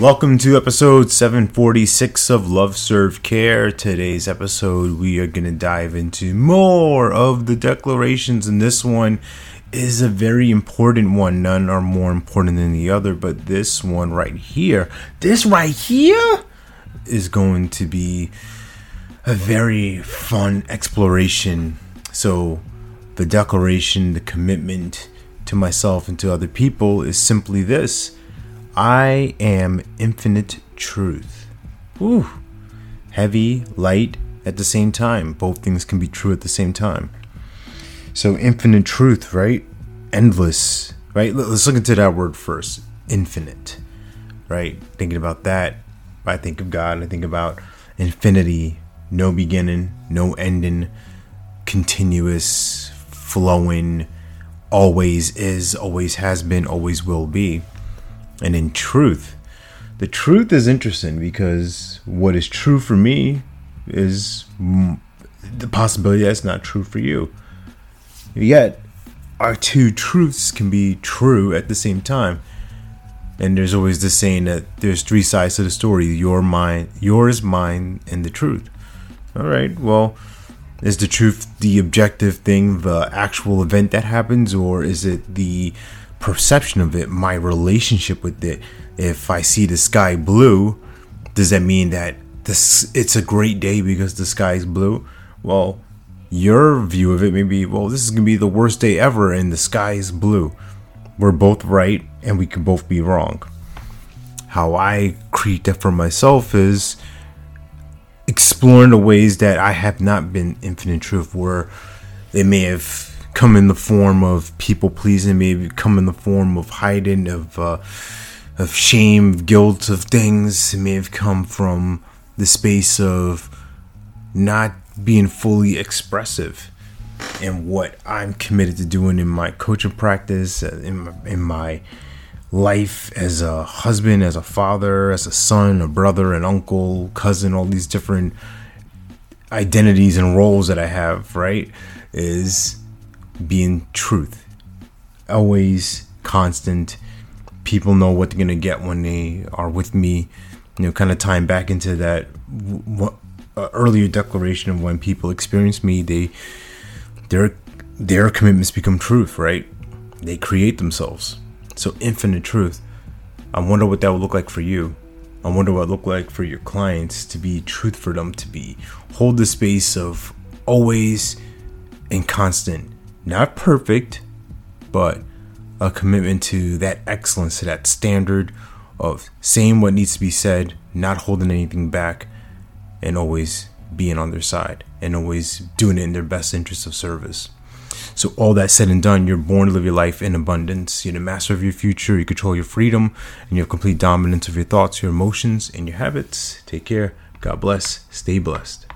Welcome to episode 746 of Love Serve Care. Today's episode, we are going to dive into more of the declarations, and this one is a very important one. None are more important than the other, but this one right here, this right here, is going to be a very fun exploration. So, the declaration, the commitment to myself and to other people is simply this I am infinite truth. Whew. Heavy, light at the same time. Both things can be true at the same time. So, infinite truth, right? Endless, right? Let's look into that word first. Infinite, right? Thinking about that, I think of God. I think about infinity, no beginning, no ending, continuous, flowing, always is, always has been, always will be and in truth. The truth is interesting because what is true for me is the possibility that's not true for you. Yet, our two truths can be true at the same time. And there's always the saying that there's three sides to the story your mind, yours, mine, and the truth. All right, well, is the truth the objective thing, the actual event that happens, or is it the perception of it, my relationship with it. If I see the sky blue, does that mean that this it's a great day because the sky is blue? Well, your view of it may be, well, this is gonna be the worst day ever and the sky is blue. We're both right and we can both be wrong. How I create that for myself is exploring the ways that I have not been infinite truth where they may have come in the form of people pleasing, maybe come in the form of hiding, of uh, of shame, guilt of things. It may have come from the space of not being fully expressive in what I'm committed to doing in my coaching practice, in my, in my life as a husband, as a father, as a son, a brother, an uncle, cousin, all these different identities and roles that I have, right? Is being truth. Always constant. People know what they're going to get when they are with me. You know, kind of tying back into that what, uh, earlier declaration of when people experience me, they their their commitments become truth, right? They create themselves. So infinite truth. I wonder what that would look like for you. I wonder what it look like for your clients to be truth for them to be hold the space of always and constant not perfect, but a commitment to that excellence, to that standard of saying what needs to be said, not holding anything back, and always being on their side and always doing it in their best interest of service. So, all that said and done, you're born to live your life in abundance. You're the master of your future. You control your freedom and you have complete dominance of your thoughts, your emotions, and your habits. Take care. God bless. Stay blessed.